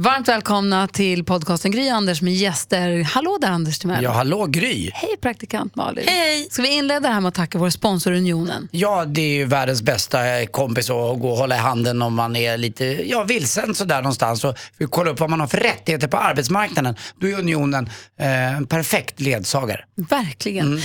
Varmt välkomna till podcasten Gry Anders med gäster. Hallå där Anders Timell. Ja, hallå Gry. Hej praktikant Malin. Hej. Ska vi inleda här med att tacka vår sponsor Unionen? Ja, det är ju världens bästa kompis att gå och hålla i handen om man är lite ja, vilsen sådär någonstans och vill kolla upp vad man har för rättigheter på arbetsmarknaden. Då är Unionen eh, en perfekt ledsagare. Verkligen. Mm.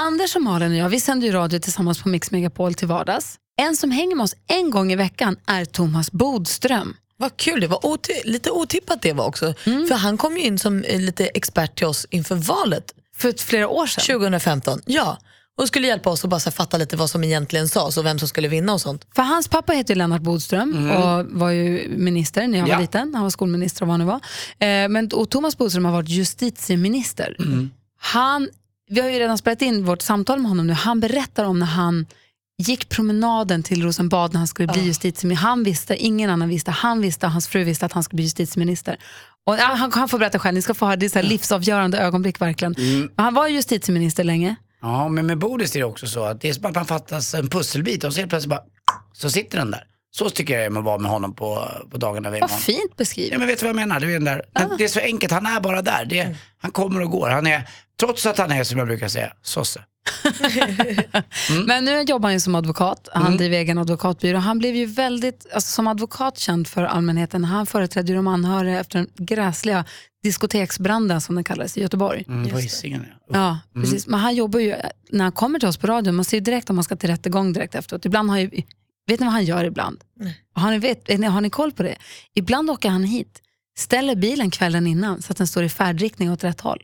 Anders och Malin och jag, vi sänder ju radio tillsammans på Mix Megapol till vardags. En som hänger med oss en gång i veckan är Thomas Bodström. Vad kul, det var oti- lite otippat det var också. För han kom ju in som eh, lite expert till oss inför valet För flera år sedan. 2015. Ja, och skulle hjälpa oss att bara fatta lite vad som egentligen sades och vem som skulle vinna och sånt. För hans pappa heter Lennart Bodström och var ju minister när jag var Ja. liten. Han var skolminister och vad han nu var. Eh, men, och Thomas Bodström har varit justitieminister. Han, vi har ju redan spelat in vårt samtal med honom nu. Han berättar om när han gick promenaden till Rosenbad när han skulle bli justitieminister. Han visste, ingen annan visste. Han visste och hans fru visste att han skulle bli justitieminister. Och, han, han får berätta själv, ni ska få höra. Det är så här livsavgörande ögonblick verkligen. Men Han var justitieminister länge. Ja, men med Bodis är det också så att det är som att man fattas en pusselbit och så helt plötsligt bara, så sitter den där. Så tycker jag man var med honom på, på dagarna vid Vad fint beskrivet. Ja, men vet du vad jag menar? Det är, den där, det är så enkelt, han är bara där. Det, han kommer och går. Han är, trots att han är, som jag brukar säga, sosse. Men nu jobbar han ju som advokat. Han Mm. driver egen advokatbyrå. Han blev ju väldigt, alltså som advokat känd för allmänheten. Han företrädde ju de anhöriga efter den gräsliga diskoteksbranden som den kallades i Göteborg. Mm, på Hisingen, ja. Ja, Mm. precis. Men han jobbar ju, när han kommer till oss på radion, man ser ju direkt om man ska till rättegång direkt efteråt. Ibland har ju, vet ni vad han gör ibland? Har ni, vet, har ni koll på det? Ibland åker han hit, ställer bilen kvällen innan så att den står i färdriktning åt rätt håll.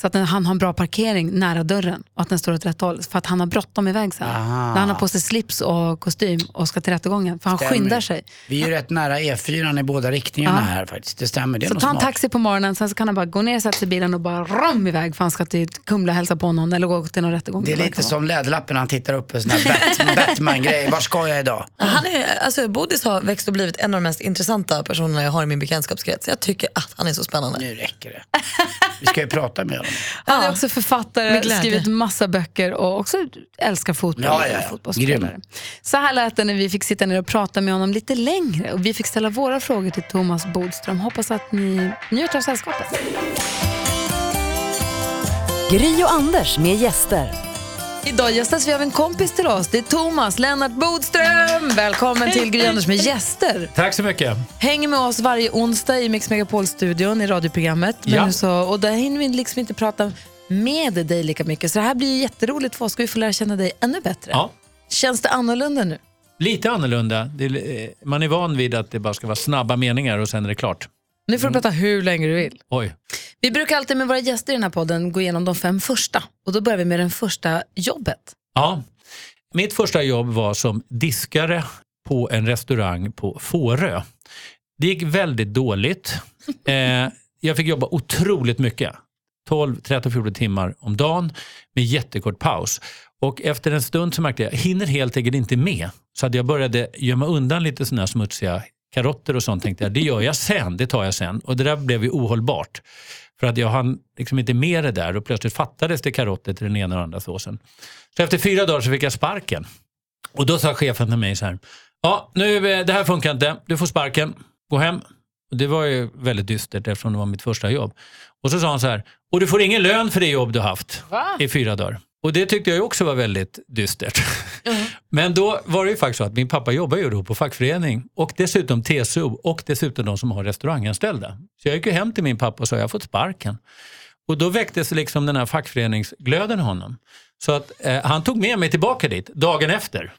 Så att han har en bra parkering nära dörren och att den står åt rätt håll. För att han har bråttom iväg sen. Aha. När han har på sig slips och kostym och ska till rättegången. För han Stämmer. skyndar sig. Vi är ju rätt nära E4 i båda riktningarna Ja. här faktiskt. Det stämmer, det är Så han smart. taxi på morgonen, sen så kan han bara gå ner, sätta sig i bilen och bara rom iväg för han ska till Kumla och hälsa på någon eller gå till någon rättegång. Det är lite som Läderlappen han tittar upp på sån här Bat- Batman-grej. Var ska jag idag? Han är, alltså, Bodis har växt och blivit en av de mest intressanta personerna jag har i min bekantskapskrets. Jag tycker att han är så spännande. Nu räcker det. Vi ska ju prata med honom. Han är Ja, också författare, skrivit massa böcker och också älskar fotboll. Ja, ja, fotbollsspelare. Så här lät det när vi fick sitta ner och prata med honom lite längre och vi fick ställa våra frågor till Thomas Bodström. Hoppas att ni njuter av sällskapet. Gry och Anders med gäster. Idag gästas vi av en kompis till oss. Det är Thomas Lennart Bodström. Välkommen till Gry Anders med gäster. Tack så mycket. Hänger med oss varje onsdag i Mix Megapol-studion i radioprogrammet. Men Ja. så, och där hinner vi liksom inte prata med dig lika mycket. Så det här blir ju jätteroligt för oss. Ska vi få lära känna dig ännu bättre? Ja, Känns det annorlunda nu? lite annorlunda. Eh, man är van vid att det bara ska vara snabba meningar och sen är det klart. Nu får du prata hur länge du vill. Oj. Vi brukar alltid med våra gäster i den här podden gå igenom de fem första. Och då börjar vi med den första jobbet. Ja. Mitt första jobb var som diskare på en restaurang på Fårö. Det gick väldigt dåligt. Eh, jag fick jobba otroligt mycket. 12, 13, 14 timmar om dagen med jättekort paus. Och efter en stund så märkte jag, jag hinner helt enkelt inte med. Så att jag började gömma undan lite sådana smutsiga karotter och sånt. Tänkte jag, det gör jag sen, det tar jag sen. Och det där blev ju ohållbart. För att jag hann liksom inte med det där och plötsligt fattades det karotter till den ena och andra såsen. Så efter fyra dagar så fick jag sparken. Och då sa chefen till mig så här, ja nu, eh, det här funkar inte, du får sparken, gå hem. Och det var ju väldigt dystert eftersom det var mitt första jobb. Och så sa han så här, och du får ingen lön för det jobb du haft i fyra dagar. Och det tyckte jag också var väldigt dystert. Men då var det ju faktiskt så att min pappa jobbar ju då på fackförening och dessutom TCO och dessutom de som har restauranganställda. Så jag gick ju hem till min pappa och sa jag har fått sparken. Och då väcktes liksom den här fackföreningsglöden i honom. Så att eh, han tog med mig tillbaka dit dagen efter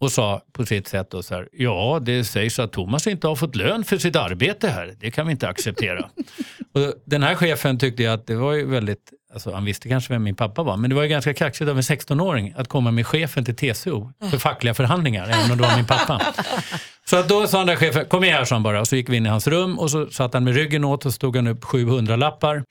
och sa på sitt sätt då så här, ja det sägs att Thomas inte har fått lön för sitt arbete här. Det kan vi inte acceptera. och den här chefen tyckte att det var ju väldigt, alltså han visste kanske vem min pappa var, men det var ju ganska kaxigt av en 16-åring att komma med chefen till TCO för fackliga förhandlingar, även om det var min pappa. Så att då sa den där chefen, kom igen här sa han bara. Och så gick vi in i hans rum och så satt han med ryggen åt och stod han upp 700 lappar.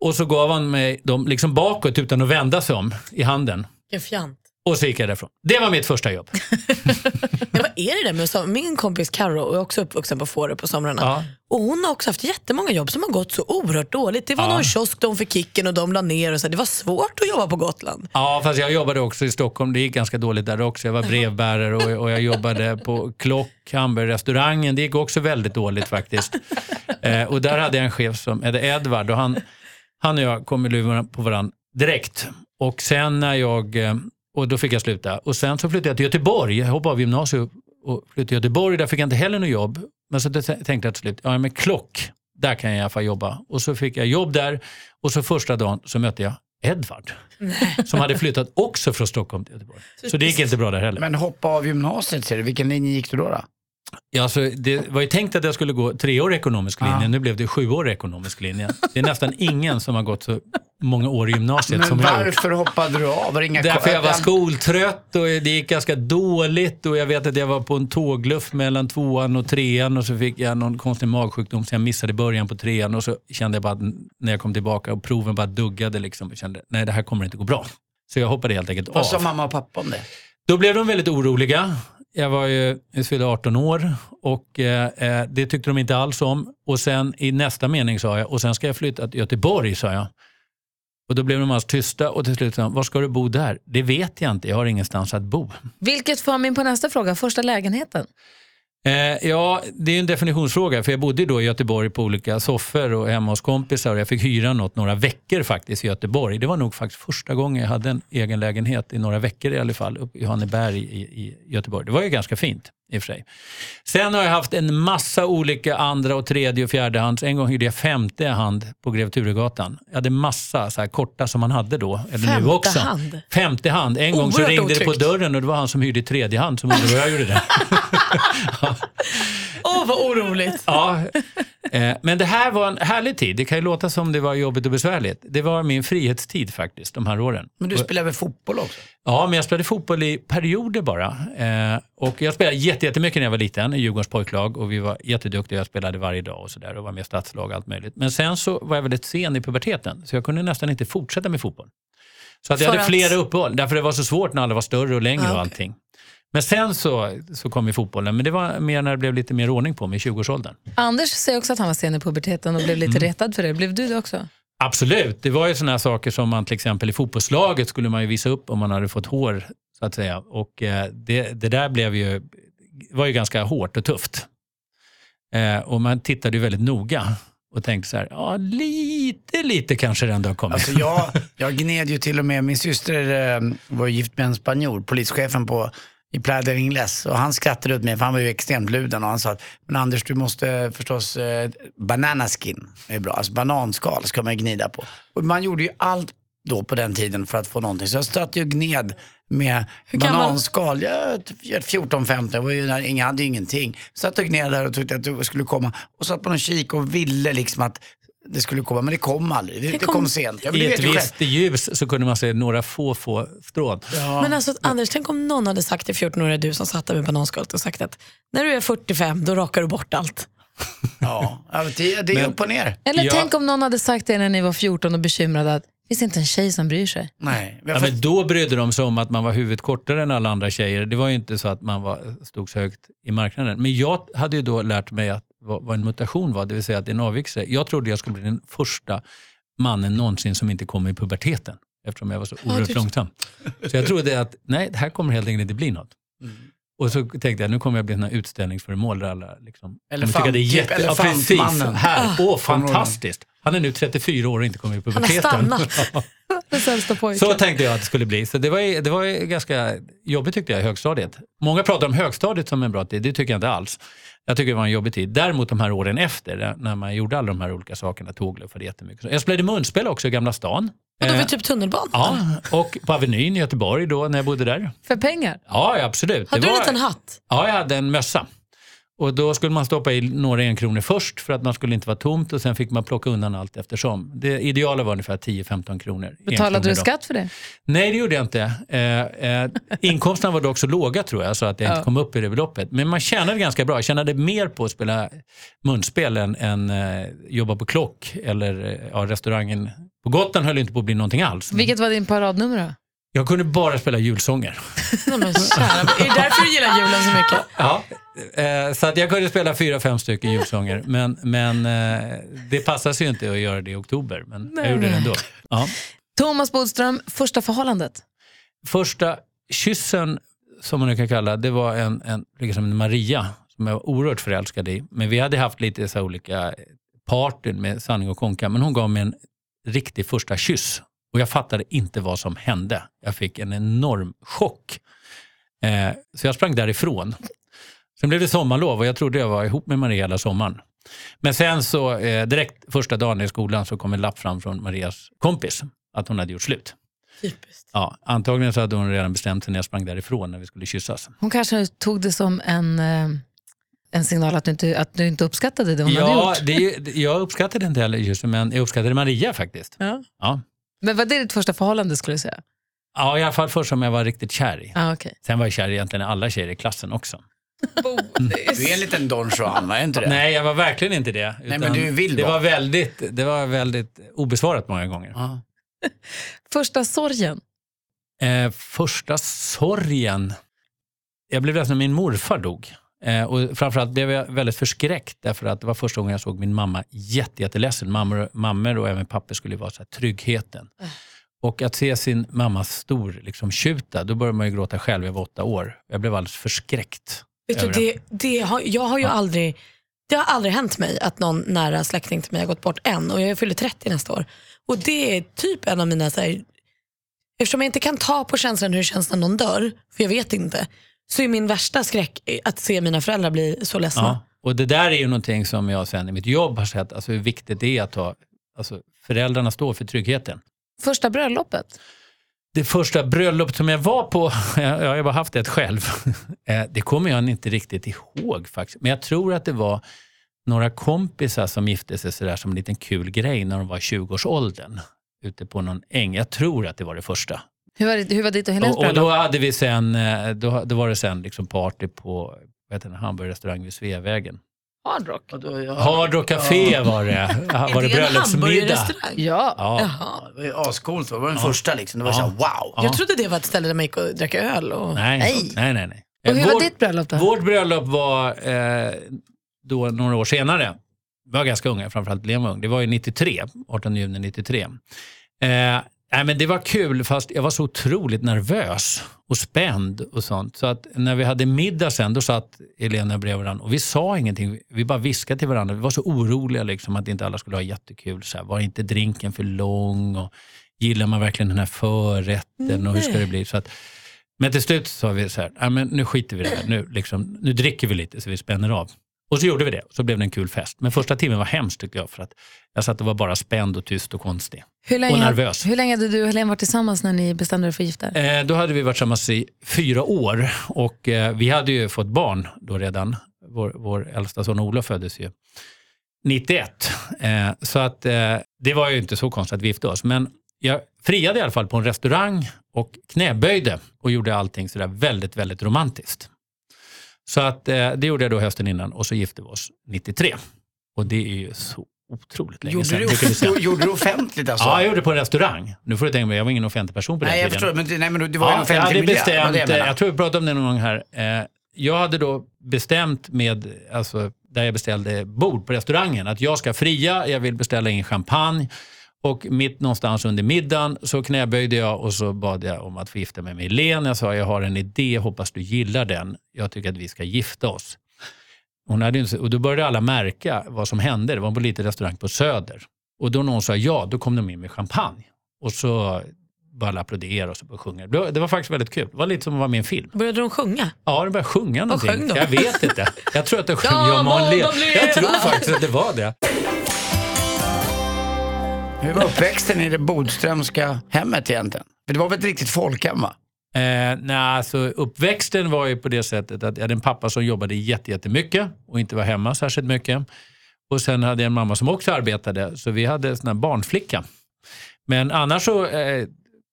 Och så gav han mig dem liksom bakåt utan att vända sig om i handen. Vilken fjant. Och så gick jag därifrån. Det var mitt första jobb. Men vad är det där med som- Min kompis Karo är också uppvuxen på Fårö på somrarna. Ja. Och hon har också haft jättemånga jobb som har gått så oerhört dåligt. Det var Ja. någon kiosk de fick kicken och de la ner. Och så. Det var svårt att jobba på Gotland. Ja, fast jag jobbade också i Stockholm. Det gick ganska dåligt där också. Jag var brevbärare och, och jag jobbade på Klock, hamburgerrestaurangen. Det gick också väldigt dåligt faktiskt. Eh, och där hade jag en chef som hette Edvard och han, han och jag kom i luven på varandra direkt. Och sen när jag, eh, och då fick jag sluta. Och sen så flyttade jag till Göteborg. Jag hoppade av gymnasiet och flyttade till Göteborg. Där fick jag inte heller något jobb. Men så tänkte jag till slut, ja men Klock, där kan jag i alla fall jobba. Och så fick jag jobb där och så första dagen så mötte jag Edvard. Som hade flyttat också från Stockholm till Göteborg. Så det gick inte bra där heller. Men hoppa av gymnasiet ser du, vilken linje gick du då? då? Ja, alltså, det var ju tänkt att jag skulle gå treårig ekonomisk linje, Ja. nu blev det sjuårig ekonomisk linje. Det är nästan ingen som har gått så många år i gymnasiet Men som jag varför hoppade du av? Var inga Därför jag var skoltrött och det gick ganska dåligt och jag vet att jag var på en tågluff mellan tvåan och trean och så fick jag någon konstig magsjukdom så jag missade början på trean och så kände jag bara att när jag kom tillbaka och proven bara duggade liksom och kände nej det här kommer inte gå bra. Så jag hoppade helt enkelt Vad sa av. mamma och pappa om det? Då blev de väldigt oroliga. Jag var ju, jag fyllde 18 år och eh, eh, det tyckte de inte alls om. Och sen i nästa mening sa jag, och sen ska jag flytta till Göteborg, sa jag. Och då blev de alls tysta och till slut sa de, var ska du bo där? Det vet jag inte, jag har ingenstans att bo. Vilket för mig in på nästa fråga, första lägenheten. Eh, ja, det är en definitionsfråga för jag bodde då i Göteborg på olika soffor och hemma hos kompisar och jag fick hyra något några veckor faktiskt i Göteborg. Det var nog faktiskt första gången jag hade en egen lägenhet i några veckor i alla fall uppe i Hanneberg i, i Göteborg. Det var ju ganska fint i och för sig. Sen har jag haft en massa olika andra och tredje och fjärde hands. En gång hyrde jag femte hand på Grev Turegatan. Jag hade massa så här korta som man hade då, eller nu Femte också. hand? Femte hand. En gång så Oerhört ringde det på otryggt. dörren och det var han som hyrde i tredje hand som undrade vad jag gjorde där. Åh, vad oroligt. Ja, eh, men det här var en härlig tid. Det kan ju låta som det var jobbigt och besvärligt. Det var min frihetstid faktiskt, de här åren. Men du spelar väl fotboll också? Ja, men jag spelade fotboll i perioder bara. Eh, och jag spelade jätte- jättemycket när jag var liten i Djurgårdens pojklag och vi var jätteduktiga. Jag spelade varje dag och sådär och var med i stadslag och allt möjligt. Men sen så var jag väldigt sen i puberteten så jag kunde nästan inte fortsätta med fotboll. Så att jag hade att- flera uppehåll, därför det var så svårt när alla var större och längre Ah, och allting. Men sen så, så kom ju fotbollen, men det var mer när det blev lite mer ordning på mig i 20-årsåldern. Anders säger också att han var sen i puberteten och blev lite Mm. retad för det. Blev du det också? Absolut. Det var ju sådana saker som man till exempel i fotbollslaget skulle man ju visa upp om man hade fått hår. så att säga. Och eh, det, det där blev ju, var ju ganska hårt och tufft. Eh, och man tittade ju väldigt noga och tänkte så här, ja lite, lite kanske det ändå har kommit. Alltså jag, jag gned ju till och med, min syster eh, var gift med en spanjor, polischefen på i Playa del Ingles och han skrattade ut mig för han var ju extremt luden och han sa att men Anders du måste förstås eh, bananaskin är bra, alltså bananskal ska man gnida på. Och man gjorde ju allt då på den tiden för att få någonting. Så jag satt ju gned med bananskal. Jag, 14-15, var ju, jag hade ju ingenting. Satt och gned där och tyckte att det skulle komma. Och satt på någon kik och ville liksom att det skulle komma, men det kom aldrig. Det, det kom, kom- sent. Ja, I ett visst ljus så kunde man se några få, få strån. Men alltså Anders, tänk om någon hade sagt till 14-åriga du som satt där med bananskalet och sagt att när du är 45 då rakar du bort allt. Ja, ja, det, det är Men- upp och ner. Eller Ja. tänk om någon hade sagt det när ni var 14 och bekymrade att det finns inte en tjej som bryr sig. Nej. Ja, men då brydde de sig om att man var huvudet kortare än alla andra tjejer. Det var ju inte så att man var, stod så högt i marknaden. Men jag hade ju då lärt mig att, vad, vad en mutation var, det vill säga att det är en avvikelse. Jag trodde jag skulle bli den första mannen någonsin som inte kom i puberteten. Eftersom jag var så oerhört du- långsam. Så jag trodde att nej, det här kommer helt enkelt inte bli något. Och så tänkte jag, nu kommer jag bli en utställningsföremål där alla liksom, Elefant- tycka det är typ jätte... Ja, precis. elefantmannen. Här. Åh, fantastiskt. Han är nu 34 år och inte kommit i Han har puberteten. stannat. Den sämsta pojken. Så tänkte jag att det skulle bli. Så det var, det var ganska jobbigt tyckte jag i högstadiet. Många pratar om högstadiet som en bra tid, det tycker jag inte alls. Jag tycker det var en jobbig tid. Däremot de här åren efter, när man gjorde alla de här olika sakerna, tågluffade jättemycket. Jag spelade munspel också i Gamla stan. Och då Eh, vid typ tunnelbanan. Ja, och på Avenyn i Göteborg då när jag bodde där. För pengar. Ja, absolut. Hade Det du en var- liten hatt? Ja, jag hade en mössa. Och då skulle man stoppa i några enkronor först för att man skulle inte vara tomt och sen fick man plocka undan allt eftersom. Det ideala var ungefär 10-15 kronor. Betalade du skatt för det? Nej, det gjorde jag inte. Eh, eh, inkomsterna var dock så låga tror jag så att jag inte kom upp i det beloppet. Men man tjänade ganska bra. Jag tjänade mer på att spela munspel än, än eh, jobba på klock eller eh, ja, restaurangen. På Gotland höll det inte på att bli någonting alls. Vilket var din paradnummer då? Jag kunde bara spela julsånger. Nej, men kära, är det därför du gillar julen så mycket? Ja, eh, så att jag kunde spela fyra, fem stycken julsånger. Men, men eh, det passar sig ju inte att göra det i oktober. Men jag gjorde det ändå. Ja. Thomas Bodström, första förhållandet. Första kyssen, som man nu kan kalla det, var en, en, liksom en Maria som jag var oerhört förälskad i. Men vi hade haft lite så olika partyn med sanning och konka. Men hon gav mig en riktig första kyss. Och jag fattade inte vad som hände. Jag fick en enorm chock. Eh, så jag sprang därifrån. Sen blev det sommarlov och jag trodde jag var ihop med Maria hela sommaren. Men sen så eh, direkt första dagen i skolan så kom en lapp fram från Marias kompis att hon hade gjort slut. Typiskt. Ja, antagligen så hade hon redan bestämt sig när jag sprang därifrån när vi skulle kyssas. Hon kanske tog det som en, eh, en signal att du, inte, att du inte uppskattade det hon hade Ja, gjort. är ju- det- jag uppskattade inte heller kyssen men jag uppskattade Maria faktiskt. Ja. Ja. Men var det ditt första förhållande skulle du säga? Ja, i alla fall först som jag var riktigt kär i. Ah, okay. Sen var jag kär i egentligen alla tjejer i klassen också. Du är en liten Don Juan? Är inte det? Nej, jag var verkligen inte det. men utan du vill det var väldigt, Det var väldigt obesvarat många gånger. Ja. Första sorgen? Eh, första sorgen. Jag blev ledsen när min morfar dog. Eh, och framförallt blev jag väldigt förskräckt därför att det var första gången jag såg min mamma jätte, jätteledsen. Mammor, mammor och även papper skulle vara så här, tryggheten. Och att se sin mamma stor liksom, tjuta, då började man ju gråta själv. Jag var åtta år. Jag blev alldeles förskräckt. Vet du, det, det har, jag har ju aldrig, det har aldrig hänt mig att någon nära släkting till mig har gått bort än och jag fyller 30 nästa år. Och det är typ en av mina, så här, eftersom jag inte kan ta på känslan hur det känns när någon dör, för jag vet inte, så är min värsta skräck att se mina föräldrar bli så ledsna. Ja. Och det där är ju någonting som jag sen i mitt jobb har sett, alltså hur viktigt det är att ha, alltså föräldrarna står för tryggheten. Första bröllopet? Det första bröllopet som jag var på, jag jag har bara haft ett själv, Eh, det kommer jag inte riktigt ihåg faktiskt. Men jag tror att det var några kompisar som gifte sig sådär som en liten kul grej när de var i 20-årsåldern. Ute på någon äng. Jag tror att det var det första. Hur var, det, hur var ditt och Helens Och, och då bröllop? hade vi sen, eh, då, då var det sen liksom party på den, hamburgerrestaurang vid Sveavägen. Hard Rock? Ja, Hard Rock Café var det. Var det en bröllopsmiddag? Ja. Ja. Jaha. det var ju ascoolt. Det var den första liksom. Det var så här, wow. Jag trodde det var ett ställe där man gick och drack öl. Och... Nej, Nej. nej, nej. nej. Och hur Vår- var ditt bröllop då? Vårt bröllop var eh, då några år senare. Vi var ganska unga, framförallt blev jag ung. Det var ju 93, 18 juni 93. Eh, nej, men det var kul, fast jag var så otroligt nervös och spänd och sånt. Så att när vi hade middag sen, då satt Elena bredvid varandra och vi sa ingenting. Vi bara viskade till varandra. Vi var så oroliga liksom, att inte alla skulle ha jättekul. Så här, var inte drinken för lång? Och gillar man verkligen den här förrätten? Och hur ska det bli? Så att, men till slut sa vi så här, "Nej, men nu skiter vi i det här. Nu, liksom, nu dricker vi lite så vi spänner av. Och så gjorde vi det. Så blev det en kul fest. Men första timmen var hemskt tyckte jag. För att jag satt och var bara spänd och tyst och konstig. Hur länge, och nervös. Hur länge hade du och Helene varit tillsammans när ni bestämde er för att gifta? Eh, då hade vi varit tillsammans i fyra år. Och eh, vi hade ju fått barn då redan. Vår, vår äldsta son Olof föddes ju 91. Eh, så att eh, det var ju inte så konstigt att vi gifte oss. Men jag friade i alla fall på en restaurang och knäböjde och gjorde allting sådär väldigt, väldigt romantiskt. Så att eh, det gjorde jag då hösten innan och så gifte vi oss 93. Och det är ju så otroligt länge Gjorde sedan. du, vi säga. gjorde du offentligt alltså? Ja, jag gjorde det på en restaurang. Nu får du tänka mig, jag var ingen offentlig person på den Nej, jag tiden. förstår. Men, du- nej, men du- det var ju en Ja, jag offentlig hade miljö. det bestämt, det jag jag, menar. jag tror vi pratade om det någon gång här. Eh, Jag hade då bestämt med, alltså, där jag beställde bord på restaurangen, att jag ska fria, jag vill beställa in champagne. Och mitt någonstans under middagen så knäböjde jag och så bad jag om att få gifta mig med Helene. Jag sa, jag har en idé, hoppas du gillar den. Jag tycker att vi ska gifta oss. Hon hade inte, och då började alla märka vad som hände. Det var på en liten restaurang på Söder. Och då när hon sa ja, då kom de in med champagne. Och så bara alla applådera och så började sjunga. Det var, faktiskt väldigt kul. Det var lite som att vara med i en film. Började de sjunga? Ja, de började sjunga någonting. sjöng de? Jag vet inte. Jag tror att de sjöng Ja, Ja, må man le. de leva. Jag tror faktiskt att det var det. Hur var uppväxten i det Bodströmska hemmet egentligen? För det var väl ett riktigt folkhem va? Eh, nej, alltså, uppväxten var ju på det sättet att jag hade en pappa som jobbade jättemycket och inte var hemma särskilt mycket. Och sen hade jag en mamma som också arbetade, så vi hade en sån här barnflicka. Men annars så eh,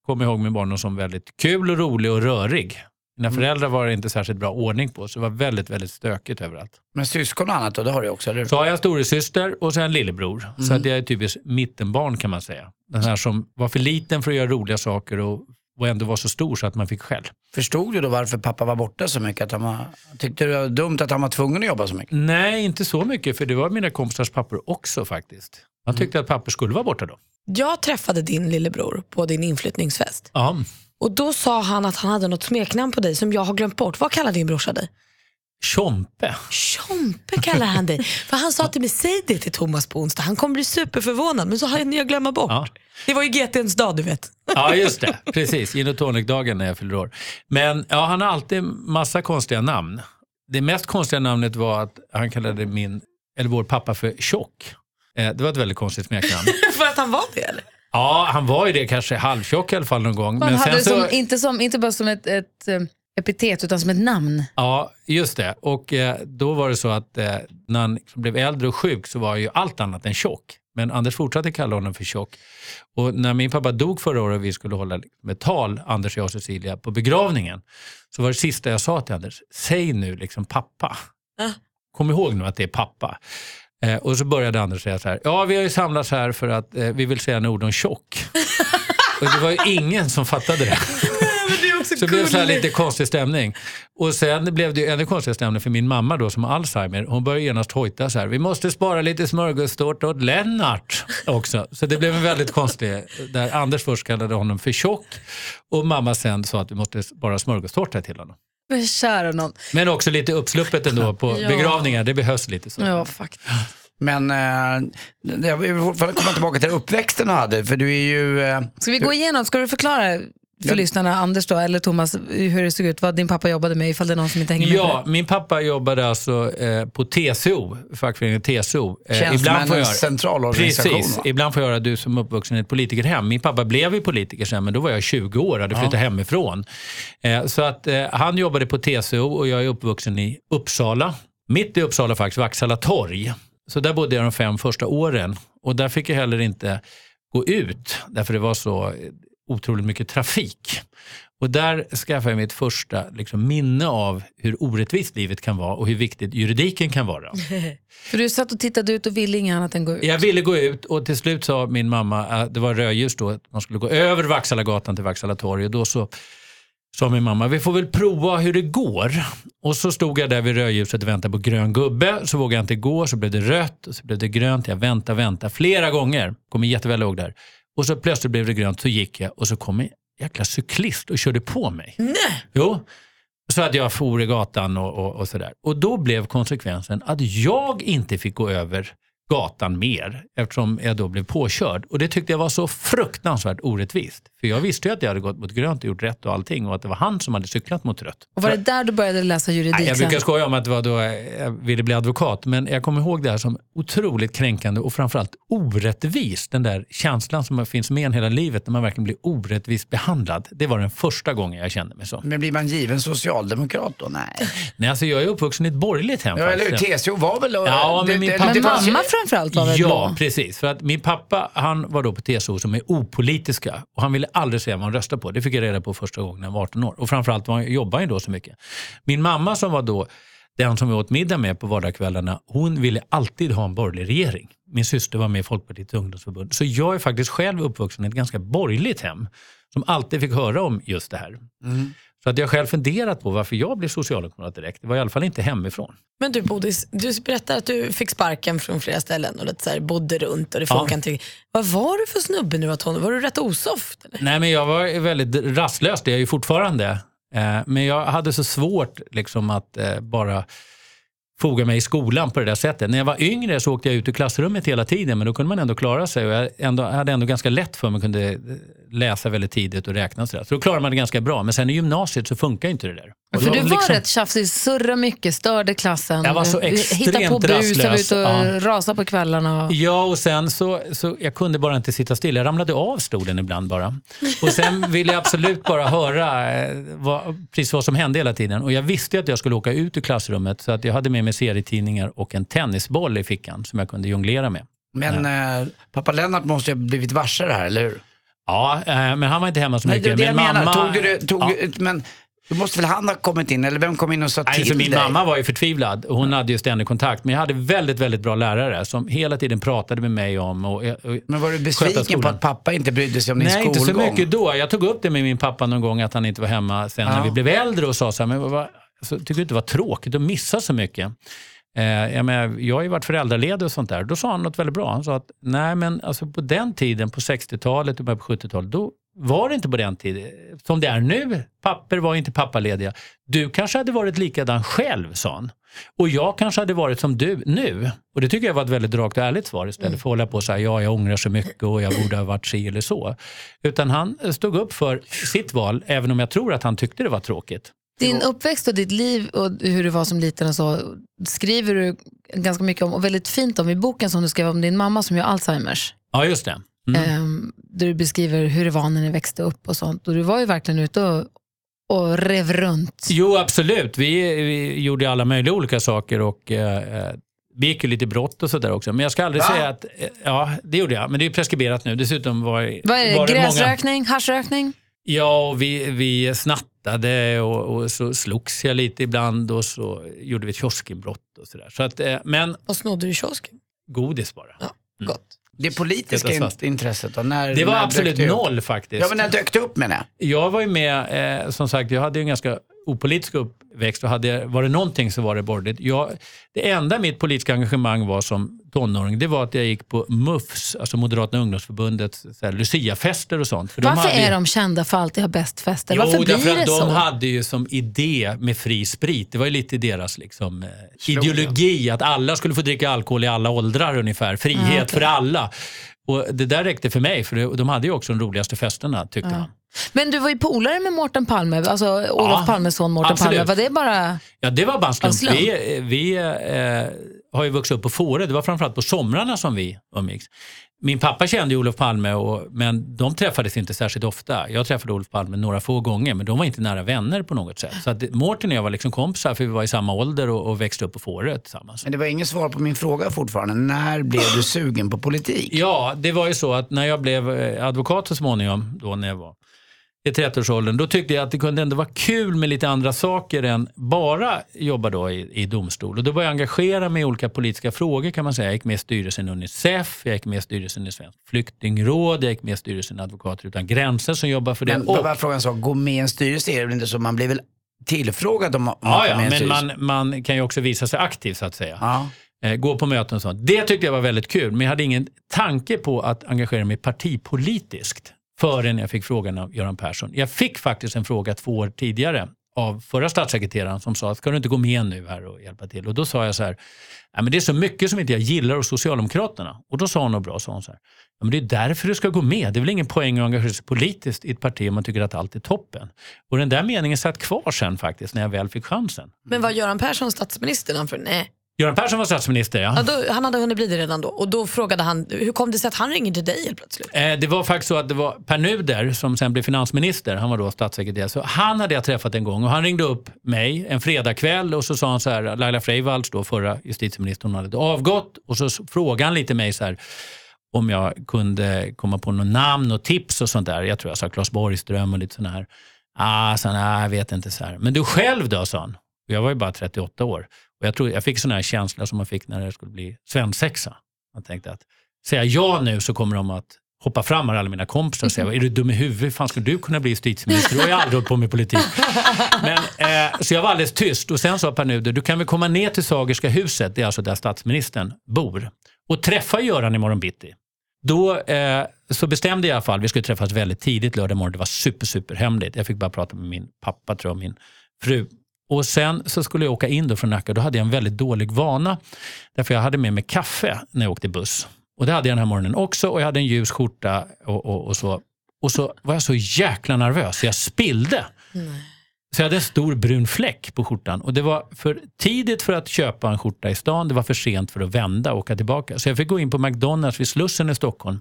kommer jag ihåg min barndom som väldigt kul och rolig och rörig. Mina föräldrar var det inte särskilt bra ordning på, så det var väldigt, väldigt stökigt överallt. Men syskon och annat då, det har du också, eller hur? Så har jag storasyster och sen en lillebror. Så att jag är typiskt mittenbarn kan man säga. Den här som var för liten för att göra roliga saker och och ändå var så stor så att man fick skäll. Förstod du då varför pappa var borta så mycket? Att han var, tyckte du det var dumt att han var tvungen att jobba så mycket? Nej, inte så mycket, för det var mina kompisars pappor också faktiskt. Man tyckte att pappor skulle vara borta då. Jag träffade din lillebror på din inflyttningsfest. Ja. Och Då sa han att han hade något smeknamn på dig som jag har glömt bort. Vad kallar din brorsa dig? Tjompe. Tjompe kallar han dig. För han sa till mig, säg det till Thomas på onsdag. Han kommer bli superförvånad. Men så hann jag glömma bort. Ja. Det var ju GTns dag du vet. Ja, just det. Precis. Gin och tonic-dagen när jag fyller år. Men ja, han har alltid massa konstiga namn. Det mest konstiga namnet var att han kallade min, eller vår pappa för Tjock. Eh, det var ett väldigt konstigt smeknamn. För att han var det eller? Ja, han var ju det kanske halvtjock i alla fall någon gång. Man Men hade sen så, som, inte, som, inte bara som ett, ett eh, epitet utan som ett namn. Ja, just det. Och eh, då var det så att eh, när han liksom blev äldre och sjuk så var han ju allt annat än tjock. Men Anders fortsatte kalla honom för tjock. Och när min pappa dog förra året och vi skulle hålla liksom ett tal, Anders, jag och Cecilia, på begravningen, så var det sista jag sa till Anders, säg nu liksom pappa. Ja. Kom ihåg nu att det är pappa. Eh, och så började Anders säga så här, ja vi har ju samlats här för att eh, vi vill säga några ord om tjock. och det var ju ingen som fattade det. Så det blev så här lite konstig stämning. Och sen blev det ju ännu konstigare stämning för min mamma då som har Alzheimer. Hon började genast hojta så här. Vi måste spara lite smörgåstårta åt Lennart också. Så det blev en väldigt konstig. Där Anders först kallade honom för tjock och mamma sen sa att vi måste spara smörgåstårta till honom. Men kära någon. Men också lite uppsluppet ändå på Ja. begravningar. Det behövs lite så. Ja, faktiskt. Men eh, jag vill komma tillbaka till uppväxten du hade. För du är ju... Eh, Ska vi gå igenom, ska du förklara för Ja. lyssnarna, Anders då, eller Thomas, hur det såg ut, vad din pappa jobbade med ifall det är någon som inte hänger med Ja, min pappa jobbade alltså eh, på TCO, fackföreningen TCO. Eh, Tjänstemännens centralorganisation, Precis, va? ibland får jag höra du som uppvuxen i ett politikerhem. Min pappa blev ju politiker sen, men då var jag 20 år och hade flyttat hemifrån. Eh, så att eh, han jobbade på TCO och jag är uppvuxen i Uppsala. Mitt i Uppsala faktiskt, Vaksala torg. Så där bodde jag de fem första åren och där fick jag heller inte gå ut därför det var så otroligt mycket trafik. Och där skaffade jag mitt första liksom, minne av hur orättvist livet kan vara och hur viktigt juridiken kan vara. För du satt och tittade ut och ville inget annat än gå ut. Jag ville gå ut och till slut sa min mamma, att det var rödljus då, att man skulle gå över Vaxhallagatan till Vaxhalla torg och då så sa min mamma, vi får väl prova hur det går. Och så stod jag där vid rödljuset och väntade på grön gubbe, så vågade jag inte gå, så blev det rött och så blev det grönt. Jag väntade, väntade flera gånger, kommer jätteväl ihåg där. Och så plötsligt blev det grönt, så gick jag och så kom en jäkla cyklist och körde på mig. Nej. Jo. Så att jag for i gatan och, och, och sådär. Och då blev konsekvensen att jag inte fick gå över gatan mer eftersom jag då blev påkörd. Och det tyckte jag var så fruktansvärt orättvist. För jag visste ju att jag hade gått mot grönt och gjort rätt och allting och att det var han som hade cyklat mot rött. Och var det där du började läsa juridik Nej, jag brukar skoja om att det var då jag ville bli advokat, men jag kommer ihåg det här som otroligt kränkande och framförallt orättvist. Den där känslan som finns med en hela livet när man verkligen blir orättvist behandlad. Det var den första gången jag kände mig så. men blir man given socialdemokrat då? Nej. Nej, alltså jag är uppvuxen i ett borgerligt hem. Ja, eller hur? TCO var väl... Ja, men min det, pappa- Men mamma framförallt var väl Ja, blå? precis. För att min pappa han var då på TCO som är opolitiska och han ville aldrig säga vad han röstade på. Det fick jag reda på första gången när jag var 18 år. Och framförallt var han, jobbade han ju då så mycket. Min mamma som var då den som vi åt middag med på vardagskvällarna, hon ville alltid ha en borgerlig regering. Min syster var med i Folkpartiets ungdomsförbund. Så jag är faktiskt själv uppvuxen i ett ganska borgerligt hem som alltid fick höra om just det här. Så att jag själv funderat på varför jag blev socialdemokrat direkt. Det var i alla fall inte hemifrån. Men du Bodis, du berättar att du fick sparken från flera ställen och lite så här, bodde runt och det Ja. funkar inte. Vad var du för snubbe nu då, Tony? Var du rätt osoft? Eller? Nej, men jag var väldigt rastlös, det är jag ju fortfarande. Eh, Men jag hade så svårt liksom att eh, bara foga mig i skolan på det där sättet. När jag var yngre så åkte jag ut i klassrummet hela tiden men då kunde man ändå klara sig och jag ändå, hade ändå ganska lätt för mig, kunde eh, läsa väldigt tidigt och räkna och sådär. Så då klarade man det ganska bra. Men sen i gymnasiet så funkar inte det där. Och För du var liksom- rätt tjafsig, surra mycket, störde klassen. Jag var så Hitta på extremt bus, var rastlös. ute och Ja. rasa på kvällarna. Ja, och sen så, så jag kunde bara inte sitta still. Jag ramlade av stolen ibland bara. Och sen ville jag absolut bara höra eh, vad, precis vad som hände hela tiden. Och jag visste att jag skulle åka ut ur klassrummet så att jag hade med mig serietidningar och en tennisboll i fickan som jag kunde jonglera med. Men eh, pappa Lennart måste ju ha blivit varse det här, eller hur? Ja, eh, men han var inte hemma så Nej, mycket. det är det men jag menar. mamma, Tog du tog, ja, Men Då måste väl han ha kommit in, eller vem kom in och sa Nej, till för min dig? mamma var ju förtvivlad. Hon hade ju ständig kontakt. Men jag hade väldigt, väldigt bra lärare som hela tiden pratade med mig om och, och Men var du besviken på att pappa inte brydde sig om din Nej, inte skolgång? så mycket då. Jag tog upp det med min pappa någon gång att han inte var hemma sen när Ja. vi blev äldre och sa så här, men vad, alltså, tycker du inte det var tråkigt att missa så mycket? Eh, jag, menar, jag har ju varit föräldraledig och sånt där. Då sa han något väldigt bra. Han sa att nej men alltså på den tiden, på 60-talet och på 70-talet, då var det inte på den tiden som det är nu. Papper var inte pappalediga. Du kanske hade varit likadan själv, sa han. Och jag kanske hade varit som du nu. Och det tycker jag var ett väldigt rakt och ärligt svar istället för att hålla på och säga ja, jag ångrar så mycket och jag borde ha varit si eller så. Utan han stod upp för sitt val, även om jag tror att han tyckte det var tråkigt. Din uppväxt och ditt liv och hur du var som liten och så skriver du ganska mycket om och väldigt fint om i boken som du skrev om din mamma som ju har Alzheimers. Ja, just det. Mm. Ehm, där du beskriver hur det var när ni växte upp och sånt. Och du var ju verkligen ute och, och rev runt. Jo, absolut. Vi, vi gjorde alla möjliga olika saker och eh, vi gick ju lite brott och sådär också. Men jag ska aldrig Va? säga att, eh, ja det gjorde jag, men det är preskriberat nu. Dessutom var, Vad är det? var det många... Gräsrökning, haschrökning? Ja, vi, vi snattade och, och så slogs jag lite ibland och så gjorde vi ett kioskinbrott och sådär. Så att, eh, men Och snodde du i kiosken? godis bara. Ja, gott. Det politiska in- intresset då? När, Det var när absolut upp? noll faktiskt. Ja, men när dök det upp menar jag? Jag var ju med, eh, som sagt, jag hade ju en ganska opolitisk uppväxt och hade, var det någonting så var det borgerligt. Jag, det enda mitt politiska engagemang var som tonåring, det var att jag gick på MUFs, alltså Moderaterna ungdomsförbundets så här, Luciafester och sånt. För Varför hade ju- är de kända för att alltid ha bäst fester? Jo, Varför blir därför det att de så? hade ju som idé med fri sprit, det var ju lite deras liksom, eh, ideologi, att alla skulle få dricka alkohol i alla åldrar ungefär. Frihet Ah, okej. för alla. Och Det där räckte för mig, för de hade ju också de roligaste festerna tyckte man. Men du var ju polare med Mårten Palme, alltså Olof Ja, Palmes son Mårten. Palme. Var det bara... Ja, det var bara slump? Vi, vi eh, har ju vuxit upp på Fårö. Det var framförallt på somrarna som vi umgicks. Min pappa kände ju Olof Palme, och, men de träffades inte särskilt ofta. Jag träffade Olof Palme några få gånger, men de var inte nära vänner på något sätt. Så att Mårten och jag var liksom kompisar, för vi var i samma ålder och, och växte upp på Fårö tillsammans. Men det var inget svar på min fråga fortfarande. När blev du sugen på politik? Ja, det var ju så att när jag blev eh, advokat så småningom, då när jag var i 30-årsåldern, då tyckte jag att det kunde ändå vara kul med lite andra saker än bara jobba då i, i domstol. Och då började jag engagera mig i olika politiska frågor kan man säga. Jag gick med i styrelsen i Unicef, jag gick med i styrelsen i Svensk flyktingråd, jag gick med i styrelsen Advokater utan gränser som jobbar för det. Men Och- var frågan så? Gå med i en styrelse är det väl inte så? Man blir väl tillfrågad om man Ja, ja, i men styrelse? man, man kan ju också visa sig aktiv så att säga. Ja. Eh, gå på möten och sånt. Det tyckte jag var väldigt kul, men jag hade ingen tanke på att engagera mig partipolitiskt förrän jag fick frågan av Göran Persson. Jag fick faktiskt en fråga två år tidigare av förra statssekreteraren som sa, ska du inte gå med nu här och hjälpa till? Och då sa jag så här, "Nej, men det är så mycket som inte jag gillar hos Socialdemokraterna. Och då sa hon något bra, sa hon så här, ja, men det är därför du ska gå med. Det är väl ingen poäng att engagera sig politiskt i ett parti om man tycker att allt är toppen. Och den där meningen satt kvar sen faktiskt, när jag väl fick chansen. Men var Göran Persson statsminister? Han för, nej. Göran Persson var statsminister, ja. Ja, då, han hade hunnit bli det redan då. Och då frågade han, hur kom det sig att han ringer till dig helt plötsligt? Eh, Det var faktiskt så att det var Per Nuder som sen blev finansminister, han var då statssekreterare, så han hade jag träffat en gång och han ringde upp mig en fredagkväll och så sa han så här, Laila Freivalds, då förra justitieministern, hon hade avgått och så frågade han lite mig så här om jag kunde komma på något namn och tips och sånt där. Jag tror jag sa Claes Borgström och lite sådana här. Ah, så, nej, jag vet inte så här. Men du själv då, sa han. Jag var ju bara 38 år. Och jag, tror, jag fick sån här känsla som man fick när det skulle bli svensexa. Man tänkte att säga ja nu så kommer de att hoppa fram här alla mina kompisar och säga, är du dum i huvudet? Hur fan skulle du kunna bli justitieminister? Du har ju aldrig hållit på med politik. Men, eh, så jag var alldeles tyst och sen sa Per Nuder, du kan väl komma ner till Sagerska huset, det är alltså där statsministern bor, och träffa Göran imorgon bitti. Då eh, så bestämde jag i alla fall, vi skulle träffas väldigt tidigt lördag morgon, det var super, super hemligt. Jag fick bara prata med min pappa tror jag, och min fru. Och sen så skulle jag åka in då från Nacka, då hade jag en väldigt dålig vana. Därför jag hade med mig kaffe när jag åkte buss. Och det hade jag den här morgonen också och jag hade en ljus skjorta och, och, och så. Och så var jag så jäkla nervös jag spillde. Så jag hade en stor brun fläck på skjortan och det var för tidigt för att köpa en skjorta i stan. Det var för sent för att vända och åka tillbaka. Så jag fick gå in på McDonalds vid Slussen i Stockholm.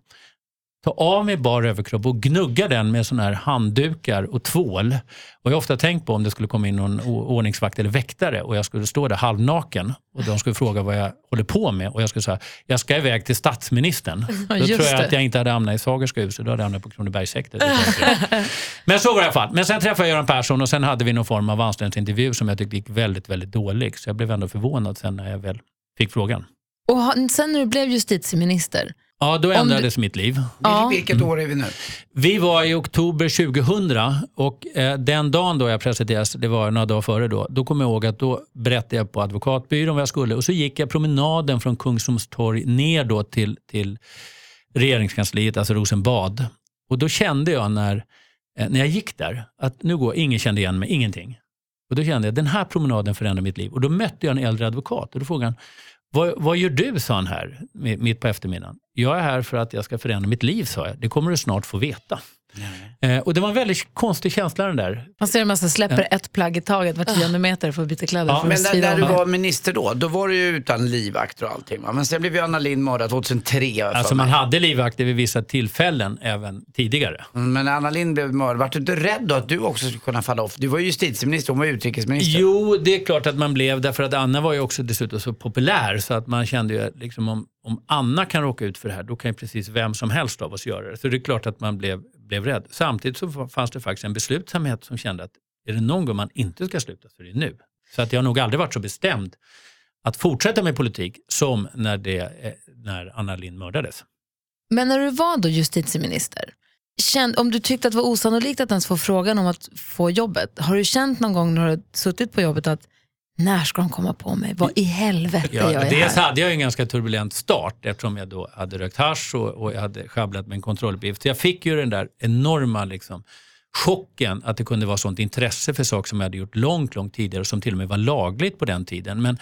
Ta av mig bar överkropp och gnugga den med såna här handdukar och tvål. Och jag har ofta tänkt på om det skulle komma in någon ordningsvakt eller väktare och jag skulle stå där halvnaken och de skulle fråga vad jag håller på med och jag skulle säga jag ska iväg till statsministern. Då Just tror jag det. att jag inte hade hamnat i Sagerska huset, då hade jag hamnat på Kronobergshäktet. Men så var det i alla fall. Men sen träffade jag Göran Persson och sen hade vi någon form av anställningsintervju som jag tyckte gick väldigt, väldigt dålig. Så jag blev ändå förvånad sen när jag väl fick frågan. Och sen när du blev justitieminister, Ja, då ändrades mitt liv. Ja. Vilket år är vi nu? Vi var i oktober 2000 och eh, den dagen då jag presenterades, det var några dagar före då, då kommer jag ihåg att då berättade jag på advokatbyrån vad jag skulle och så gick jag promenaden från Kungsholms torg ner då till, till regeringskansliet, alltså Rosenbad. Och då kände jag när, eh, när jag gick där att nu går, ingen kände igen mig, ingenting. Och då kände jag den här promenaden förändrar mitt liv. Och då mötte jag en äldre advokat och då frågade han, vad, vad gör du, sa han här mitt på eftermiddagen. Jag är här för att jag ska förändra mitt liv, sa jag. Det kommer du snart få veta. Eh, och det var en väldigt konstig känsla den där. man ser hur man släpper ett plagg i taget var tionde meter för att byta kläder. Ja, Men när, du var minister då, då var du ju utan livvakter och allting va? Men sen blev ju Anna Lindh mördad 2003 har jag för Alltså man hade livvakter vid vissa tillfällen även tidigare. Mm, Men Anna Lindh blev mördad, var du inte rädd då att du också skulle kunna falla off? Du var ju justitieminister, hon var utrikesminister. Jo, det är klart att man blev, därför att Anna var ju också dessutom så populär så att man kände ju liksom om, om Anna kan råka ut för det här, då kan ju precis vem som helst av oss göra det. Så det är klart att man blev, blev rädd. Samtidigt så fanns det faktiskt en beslutsamhet som kände att är det någon gång man inte ska sluta så är det nu. Så att jag har nog aldrig varit så bestämd att fortsätta med politik som när, det, eh, när Anna Lindh mördades. Men när du var då justitieminister, känd, om du tyckte att det var osannolikt att ens få frågan om att få jobbet, har du känt någon gång när du har suttit på jobbet att när ska de komma på mig? Vad i helvete Ja, jag dels här? hade jag en ganska turbulent start eftersom jag då hade rökt hasch och, och jag hade sjabblat med en kontrolluppgift. Jag fick ju den där enorma liksom, chocken att det kunde vara sånt intresse för saker som jag hade gjort långt, långt tidigare och som till och med var lagligt på den tiden. Men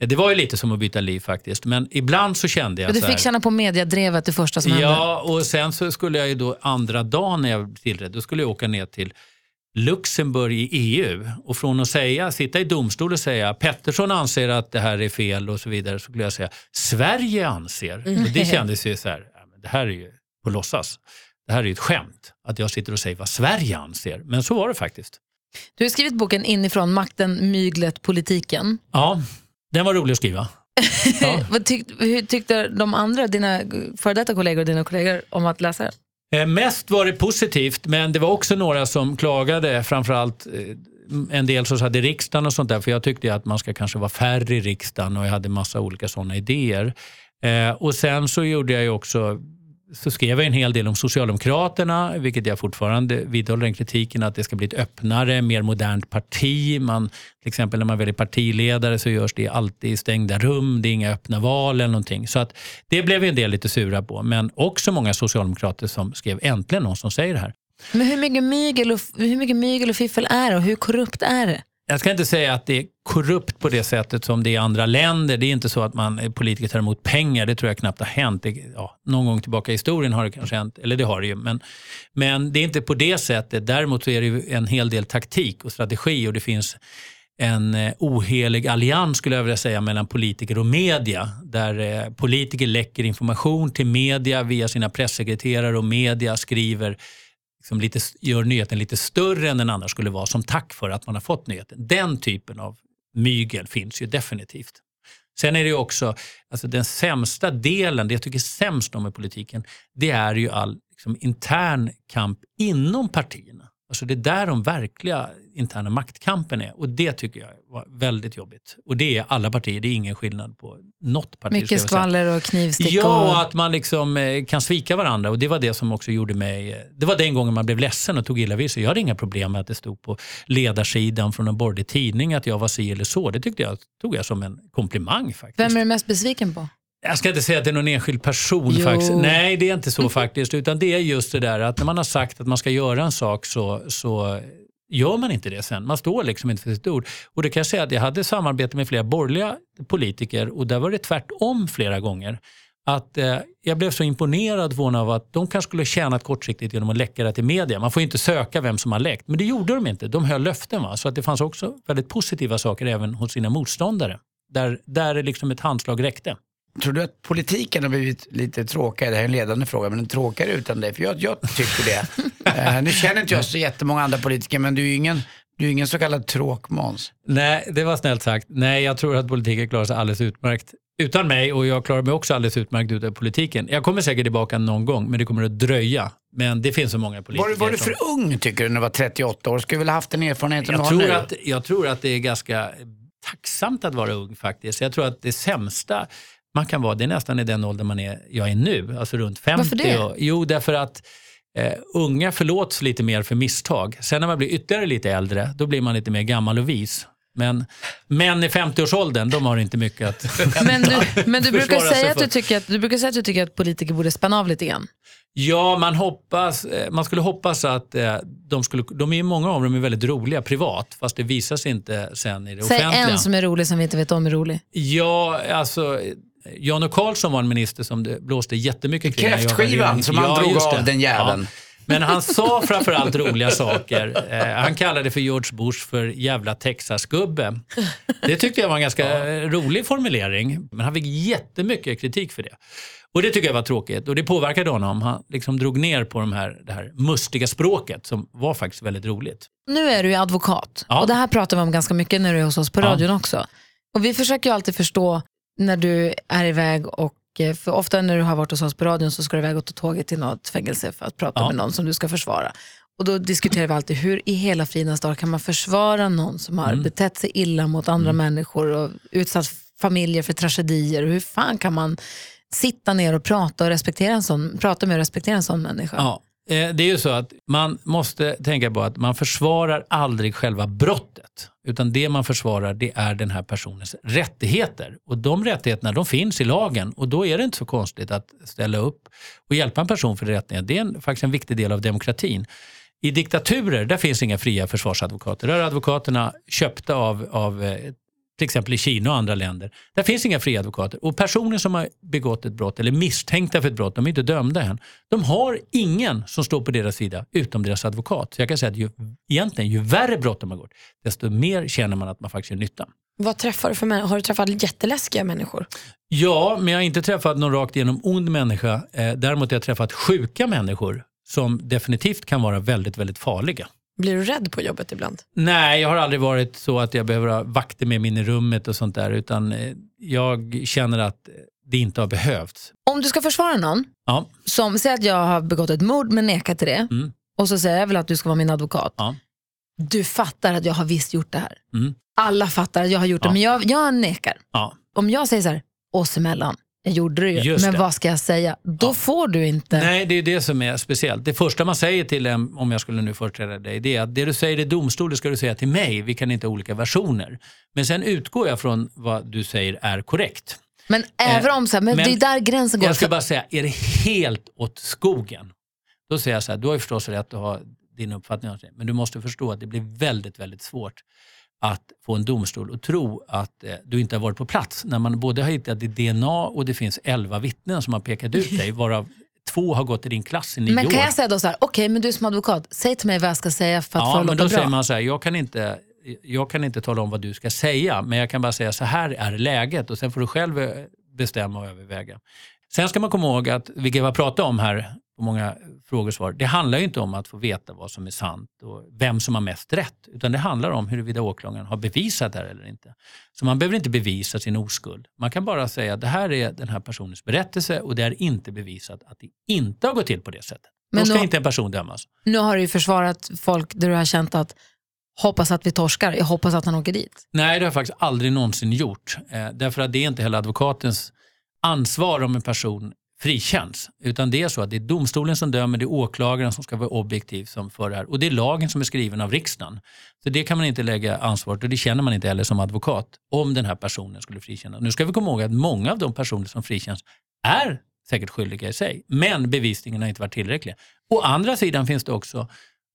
eh, det var ju lite som att byta liv faktiskt. Men ibland så kände jag Och du fick här, känna på mediadrevet det första som hände. Ja, och sen så skulle jag ju då andra dagen när jag tillträdde, då skulle jag åka ner till Luxemburg i EU och från att säga, sitta i domstol och säga Pettersson anser att det här är fel och så vidare så skulle jag säga Sverige anser. Och det kändes ju så här, det här är ju på låtsas. Det här är ju ett skämt att jag sitter och säger vad Sverige anser. Men så var det faktiskt. Du har skrivit boken Inifrån makten, myglet, politiken. Ja, den var rolig att skriva. Ja. Vad tyck, hur tyckte de andra, dina före detta kollegor och dina kollegor om att läsa den? Eh, mest var det positivt, men det var också några som klagade. Framförallt eh, en del som satt i riksdagen och sånt där. För jag tyckte att man ska kanske vara färre i riksdagen och jag hade massa olika sådana idéer. Eh, och sen så gjorde jag ju också så skrev jag en hel del om Socialdemokraterna, vilket jag fortfarande vidhåller den kritiken att det ska bli ett öppnare, mer modernt parti. Man, till exempel när man väljer partiledare så görs det alltid i stängda rum, det är inga öppna val eller någonting. Så att det blev en del lite sura på, men också många socialdemokrater som skrev äntligen någon som säger det här. Men hur mycket, mygel och, hur mycket mygel och fiffel är det och hur korrupt är det? Jag ska inte säga att det är korrupt på det sättet som det är i andra länder. Det är inte så att man eh, politiker tar emot pengar. Det tror jag knappt har hänt. Det, ja, någon gång tillbaka i historien har det kanske hänt, eller det har det ju. Men, men det är inte på det sättet. Däremot så är det ju en hel del taktik och strategi och det finns en eh, ohelig allians skulle jag vilja säga mellan politiker och media. Där eh, politiker läcker information till media via sina pressekreterare och media skriver liksom lite, gör nyheten lite större än den annars skulle vara som tack för att man har fått nyheten. Den typen av mygel finns ju definitivt. Sen är det ju också, alltså den sämsta delen, det jag tycker sämst om i politiken, det är ju all liksom, intern kamp inom partierna. Alltså det är där de verkliga interna maktkampen är och det tycker jag var väldigt jobbigt. Och det är alla partier, det är ingen skillnad på något parti. Mycket skvaller och knivstick. Ja, och... och att man liksom eh, kan svika varandra. Och Det var det som också gjorde mig... eh, Det var den gången man blev ledsen och tog illa vid sig. Jag hade inga problem med att det stod på ledarsidan från en borgerlig tidning att jag var si eller så. Det tyckte jag, tog jag som en komplimang faktiskt. Vem är du mest besviken på? Jag ska inte säga att det är någon enskild person Jo. faktiskt. Nej, det är inte så faktiskt. Utan det är just det där att när man har sagt att man ska göra en sak så, så gör man inte det sen. Man står liksom inte för sitt ord. Och det kan jag säga att jag hade samarbete med flera borgerliga politiker och där var det tvärtom flera gånger. Att eh, Jag blev så imponerad förvånad av att de kanske skulle tjänat kortsiktigt genom att läcka det till media. Man får ju inte söka vem som har läckt, men det gjorde de inte. De höll löften. Va? Så att det fanns också väldigt positiva saker även hos sina motståndare. Där, där liksom ett handslag räckte. Tror du att politiken har blivit lite tråkigare? Det här är en ledande fråga, men tråkigare utan dig? För jag, jag tycker det. eh, nu känner inte jag så jättemånga andra politiker, men du är ju ingen, du är ingen så kallad tråkmåns. Nej, det var snällt sagt. Nej, jag tror att politiken klarar sig alldeles utmärkt utan mig och jag klarar mig också alldeles utmärkt utan politiken. Jag kommer säkert tillbaka någon gång, men det kommer att dröja. Men det finns så många politiker. Var, var du som- för ung tycker du när du var 38 år? Skulle väl ha haft den erfarenheten jag tror, nu? att, jag tror att det är ganska tacksamt att vara ung faktiskt. Jag tror att det sämsta man kan vara, det är nästan i den ålder man är, jag är nu, alltså runt 50. Varför det? Och, jo, därför att eh, unga förlåts lite mer för misstag. Sen när man blir ytterligare lite äldre, då blir man lite mer gammal och vis. Men män i 50-årsåldern, de har inte mycket att Men du, men du, brukar säga att du, tycker att, du brukar säga att du tycker att politiker borde spänna av lite grann. Ja, man, hoppas, eh, man skulle hoppas att eh, de skulle, de är många av dem är väldigt roliga privat, fast det visar sig inte sen i det Säg offentliga. en som är rolig som vi inte vet om är rolig. Ja, alltså Jan O Karlsson var en minister som det blåste jättemycket kring. Kräftskivan som han drog just av den jäveln. Men han sa framförallt roliga saker. Eh, han kallade för George Bush för jävla Texasgubbe. Det tyckte jag var en ganska eh, rolig formulering. Men han fick jättemycket kritik för det. Och det tycker jag var tråkigt och det påverkade honom. Han liksom drog ner på de här, det här mustiga språket som var faktiskt väldigt roligt. Nu är du ju advokat Ja. och det här pratar vi om ganska mycket när du är hos oss på Ja. radion också. Och vi försöker ju alltid förstå när du är iväg och eh, för ofta när du har varit hos oss på radion så ska du iväg och ta tåget till något fängelse för att prata Ja. med någon som du ska försvara. Och då diskuterar vi alltid hur i hela fridens dag kan man försvara någon som Mm. har betett sig illa mot andra människor och utsatt familjer för tragedier. Hur fan kan man sitta ner och prata, och respektera en sån, prata med och respektera en sån människa? Ja, Eh, det är ju så att man måste tänka på att man försvarar aldrig själva brottet. Utan det man försvarar det är den här personens rättigheter. Och de rättigheterna de finns i lagen och då är det inte så konstigt att ställa upp och hjälpa en person för rättigheter. Det är en, faktiskt en viktig del av demokratin. I diktaturer där finns inga fria försvarsadvokater. Där är advokaterna köpta av, av eh, till exempel i Kina och andra länder. Där finns inga fria advokater. Och personer som har begått ett brott eller misstänkta för ett brott, de är inte dömda än. De har ingen som står på deras sida utom deras advokat. Så jag kan säga att ju, egentligen ju värre brott de har gjort, desto mer känner man att man faktiskt gör nytta. Vad träffar du för människor? Har du träffat jätteläskiga människor? Ja, men jag har inte träffat någon rakt igenom ond människa. Eh, däremot har jag träffat sjuka människor som definitivt kan vara väldigt, väldigt farliga. Blir du rädd på jobbet ibland? Nej, jag har aldrig varit så att jag behöver ha vakter med mig in i rummet och sånt där. Utan eh, jag känner att det inte har behövts. Om du ska försvara någon, Ja, som säger att jag har begått ett mord men nekar till det, Mm. och så säger jag väl att du ska vara min advokat. Ja. Du fattar att jag har visst gjort det här. Mm. Alla fattar att jag har gjort det, Ja. men jag, jag nekar. Om jag säger så här, oss emellan, jag gjorde det ju, Just men det. vad ska jag säga? Då Ja. får du inte. Nej, det är det som är speciellt. Det första man säger till en, om jag skulle nu företräda dig, det är att det du säger i domstol, det ska du säga till mig. Vi kan inte ha olika versioner. Men sen utgår jag från vad du säger är korrekt. Men även om så här, men, men det är där gränsen går. Jag ska bara säga, är det helt åt skogen, då säger jag så här, du har ju förstås rätt att ha din uppfattning men du måste förstå att det blir väldigt, väldigt svårt att få en domstol att tro att eh, du inte har varit på plats. När man både har hittat ditt DNA och det finns elva vittnen som har pekat ut dig, varav två har gått i din klass i nio men kan år. jag säga då så här, okej men du som advokat, säg till mig vad jag ska säga för att få Ja, det men låta då bra. säger man så här, jag kan, inte, jag kan inte tala om vad du ska säga, men jag kan bara säga så här är läget och sen får du själv eh, bestämma och överväga. Sen ska man komma ihåg att, vilket vi har pratat om här på många frågor och svar, det handlar ju inte om att få veta vad som är sant och vem som har mest rätt, utan det handlar om huruvida åklagaren har bevisat det här eller inte. Så man behöver inte bevisa sin oskuld. Man kan bara säga att det här är den här personens berättelse och det är inte bevisat att det inte har gått till på det sättet. Men då ska då- inte en person dömas. Nu har du ju försvarat folk där du har känt att hoppas att vi torskar, jag hoppas att han åker dit. Nej, det har jag faktiskt aldrig någonsin gjort. Eh, därför att det är inte heller advokatens ansvar om en person frikänns. Utan det är så att det är domstolen som dömer, det är åklagaren som ska vara objektiv som för det här. Och det är lagen som är skriven av riksdagen. Så det kan man inte lägga ansvaret och det känner man inte heller som advokat om den här personen skulle frikännas. Nu ska vi komma ihåg att många av de personer som frikänns är säkert skyldiga i sig, men bevisningen har inte varit tillräcklig. Å andra sidan finns det också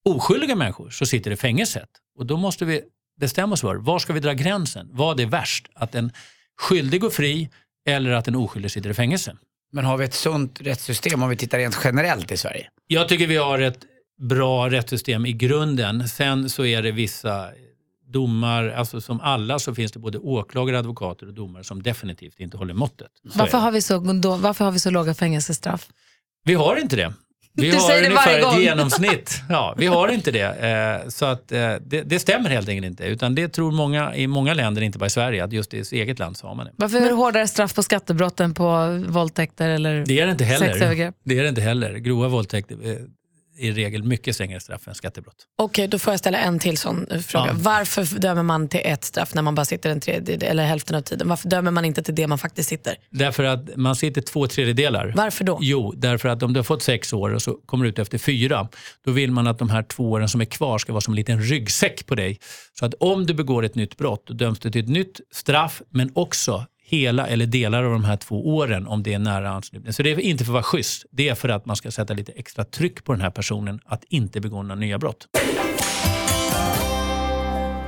oskyldiga människor som sitter i fängelset. Och då måste vi bestämma oss för, var ska vi dra gränsen? Vad är värst? Att en skyldig går fri eller att en oskyldig sitter i fängelse? Men har vi ett sunt rättssystem om vi tittar rent generellt i Sverige? Jag tycker vi har ett bra rättssystem i grunden. Sen så är det vissa domar, alltså som alla så finns det både åklagare, advokater och domare som definitivt inte håller måttet. Varför det. har, vi så, då, varför har vi så låga fängelsestraff? Vi har inte det. Vi Du har säger det varje ungefär gång. ett genomsnitt. Ja, vi har inte det. Eh, så att, eh, det. Det stämmer helt enkelt inte. Utan det tror många i många länder, inte bara i Sverige, att just i sitt eget land så har man det. Varför är det hårdare straff på skattebrott än på våldtäkter eller Det är det inte heller. sexövergrepp? Det är det inte heller. Grova våldtäkter är i regel mycket strängare straff än skattebrott. Okej, då får jag ställa en till sån fråga. Ja. Varför dömer man till ett straff när man bara sitter en tredjedel eller hälften av tiden? Varför dömer man inte till det man faktiskt sitter? Därför att man sitter två tredjedelar. Varför då? Jo, därför att om du har fått sex år och så kommer du ut efter fyra, då vill man att de här två åren som är kvar ska vara som en liten ryggsäck på dig. Så att om du begår ett nytt brott, då döms du till ett nytt straff, men också hela eller delar av de här två åren om det är nära anslutning. Så det är inte för att vara schysst, det är för att man ska sätta lite extra tryck på den här personen att inte begå några nya brott.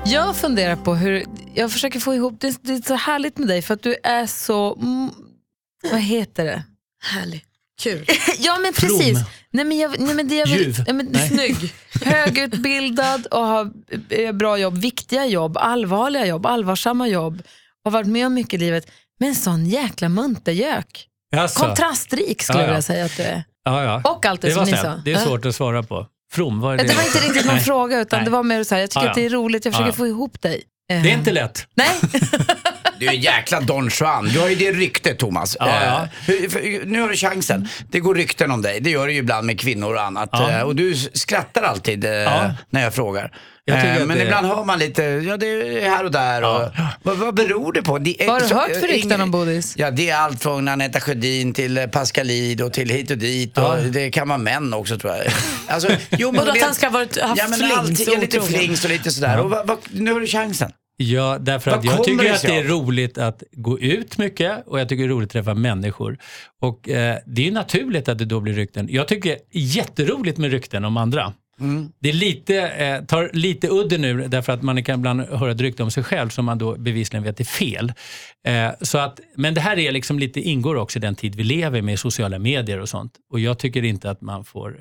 Jag funderar på hur, jag försöker få ihop, det, det är så härligt med dig för att du är så, mm, vad heter det? Härlig. Kul. Ja men From. precis. Nej, men jag, nej, men det jag vill, Ljuv. nej, men, Nej. Snygg, högutbildad och har eh, bra jobb, viktiga jobb, allvarliga jobb, allvarsamma jobb. Har varit med om mycket i livet. Men sån jäkla muntergök. Alltså, Kontrastrik skulle Ja, jag ja. vilja säga att du är. ja, ja. Och allt det, det var som ni sa. Det är svårt att svara på. From, vad är det? Det var inte riktigt någon fråga utan Nej. det var mer så här, jag tycker Ja, att det är roligt, jag försöker få ihop dig. Eh, Det är inte lätt. Nej, Du är en jäkla Don Juan. Du har ju det ryktet Thomas. Ja, ja. Eh, hur- för- nu har du chansen. Det går rykten om dig. Det gör det ju ibland med kvinnor och annat. Ja. Eh, och du skrattar alltid eh, Ja. när jag frågar. Jag tycker Eh, att men det- ibland hör man lite, ja det är här och där. Och, vad, vad beror det på? Det är- vad har du så- hört för eh, rykten ing- om Bodis? Ja, det är allt från Anetta Sjödin till eh, Pascalid och till hit och dit. Och. Det kan vara män också tror jag. Alltså, jo, Och att det- han ska ha varit- haft ja, men flings alltid är och lite otrogen. flings och lite sådär. Och vad, vad, nu har du chansen. Ja, därför att jag tycker att det är roligt att gå ut mycket och jag tycker det är roligt att träffa människor. Och eh, det är ju naturligt att det då blir rykten. Jag tycker det är jätteroligt med rykten om andra. Det är lite, eh, tar lite udden nu därför att man kan ibland höra ett rykte om sig själv som man då bevisligen vet är fel. Eh, så att, men det här är liksom lite, ingår också i den tid vi lever med sociala medier och sånt. Och jag tycker inte att man får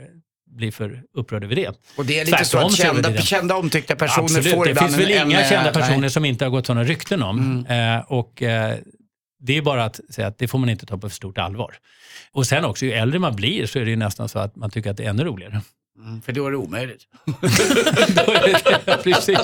bli för upprörd över det. Och det är lite så Tvärtom att så det kända, det. kända omtyckta personer Absolut, får det ibland finns väl en- inga en, kända eh, personer nej. som inte har gått sådana rykten om. Mm. Eh, och eh, Det är bara att säga att det får man inte ta på för stort allvar. Och sen också, ju äldre man blir så är det ju nästan så att man tycker att det är ännu roligare. Mm, För då är det omöjligt. Då är det, precis.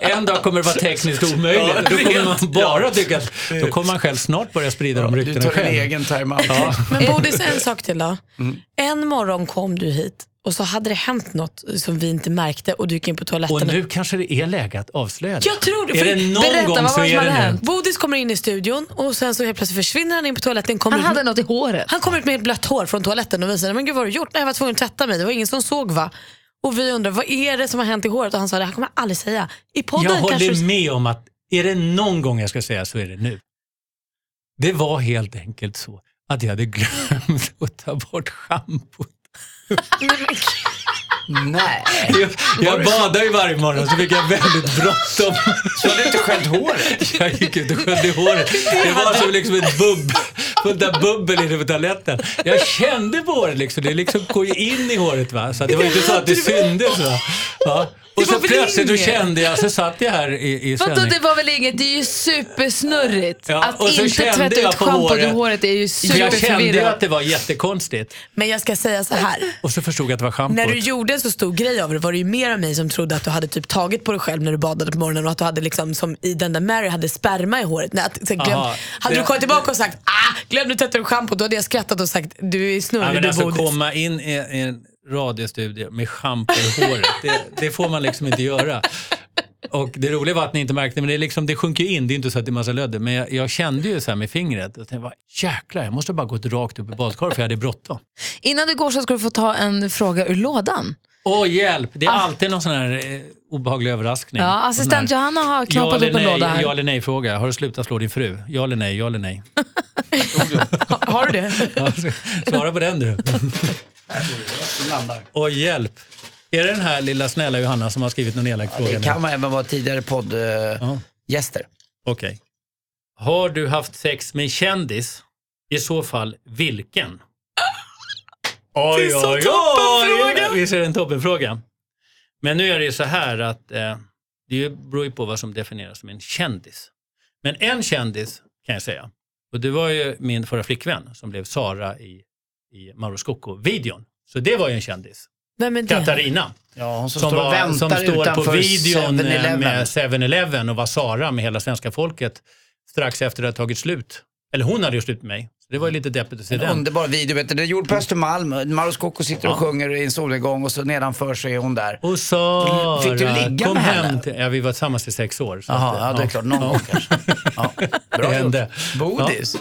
En dag kommer det vara tekniskt omöjligt. Ja, då kommer man bara tycka att då kommer man själv snart börja sprida de Du ryktena tar din själv. egen time-out. Ja. Men Bodis, en sak till då. Mm. En morgon kom du hit och så hade det hänt något som vi inte märkte och du gick in på toaletten. Och nu kanske det är läge att avslöja det. Jag tror det. Är för- det någon berätta, gång vad så var det som är det nu. hänt? Bodis kommer in i studion och sen så helt plötsligt försvinner han in på toaletten. Kommer Han ut- hade något i håret. Han kommer ut med ett blött hår från toaletten och visar, men gud vad har du gjort? Nej, jag var tvungen att tvätta mig, det var ingen som såg va? Och vi undrar, vad är det som har hänt i håret? Och han sa, det här kommer jag aldrig säga. I podden Jag håller kanske... med om att är det någon gång jag ska säga så är det nu. Det var helt enkelt så att jag hade glömt att ta bort schampot. Nej. Jag, jag badar ju varje morgon så fick jag väldigt bråttom. Så har du inte sköljt håret? Jag gick ut och sköljde håret. Det var som liksom ett bubb, av bubbel inne på toaletten. Jag kände på håret liksom. Det liksom går ju in i håret va. Så det var inte så att det syntes va. Ja. Och så plötsligt då kände jag, så satt jag här i, i Vadå, sändning. det var väl inget? Det är ju supersnurrigt. Ja, och att så inte kände tvätta jag ut på schampot ur håret. håret är ju Jag kände ju att superförvirrat. det var jättekonstigt. Men jag ska säga så här. Och så förstod jag att det var schampot. När du gjorde en så stor grej av det var det ju mer av mig som trodde att du hade typ tagit på dig själv när du badade på morgonen och att du hade liksom som i den där Mary hade sperma i håret. Nej, att, så, glöm, Aha, hade det- du kommit tillbaka och sagt ah, glömde tvätta ur schampo då hade jag skrattat och sagt du är snurrig, Ja, men du alltså bodis. komma in i, i en radiostudio med schampo i håret, det, det får man liksom inte göra. Och det roliga var att ni inte märkte, men det, liksom, det sjunker ju in, det är inte så att det är massa lödder. Men jag, jag kände ju så här med fingret, och tänkte, vad jäklar, jag måste bara gått rakt upp i badkaret för jag hade bråttom. Innan du går så ska du få ta en fråga ur lådan. Åh hjälp, det är alltid någon sån här eh, obehaglig överraskning. Ja, assistent här- Johanna har Ja knappat eller, upp en låda här. ja eller nej fråga. Har du slutat slå din fru? Ja eller nej? Ja eller nej? Har- Har du det? Ja, Svara på den du. Och hjälp. Är det den här lilla snälla Johanna som har skrivit någon elak fråga? Det nu? kan man även vara tidigare poddgäster. Okej. Har du haft sex med en kändis? I så fall vilken? Oj, Det är så toppenfråga. Visst är det en toppenfråga? Men nu är det ju så här att eh, Det beror ju på vad som definieras som en kändis. Men en kändis kan jag säga. Och det var ju min förra flickvän som blev Sara i, i Mauro Scocco-videon. Så det var ju en kändis. Vem är det? Katarina. Ja, hon som, Som, står och var, väntar som står på videon eh, 7-Eleven. med 7-Eleven och var Sara med hela svenska folket strax efter att det hade tagit slut. Eller hon hade gjort slut med mig. Det var ju lite deppigt att se En den. underbar video. Vet du. Den är gjord på Östermalm. Mauro Scocco sitter och sjunger i en solnedgång och så nedanför så är hon där. Och Sara, Fick du ligga kom med hem henne? till... Ja, vi var tillsammans i sex år. så Jaha, att, ja, det är klart. Någon gång kanske. Ja. Bra Det gjort. hände. Bodis.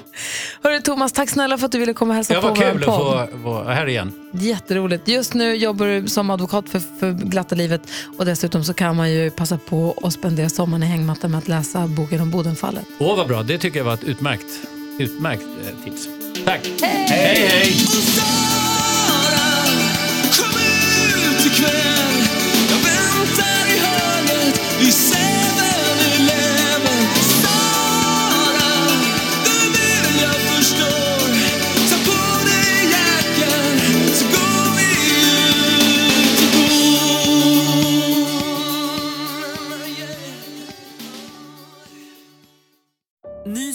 Hörru Thomas, tack snälla för att du ville komma och hälsa Ja, på vad vår kul att podd. få vara här igen. Jätteroligt. Just nu jobbar du som advokat för, för glatta livet och dessutom så kan man ju passa på att spendera sommaren i hängmattan med att läsa boken om Bodenfallet. Åh, vad bra. Det tycker jag var ett utmärkt, utmärkt eh, tips. Tack. Hej, hej! hej.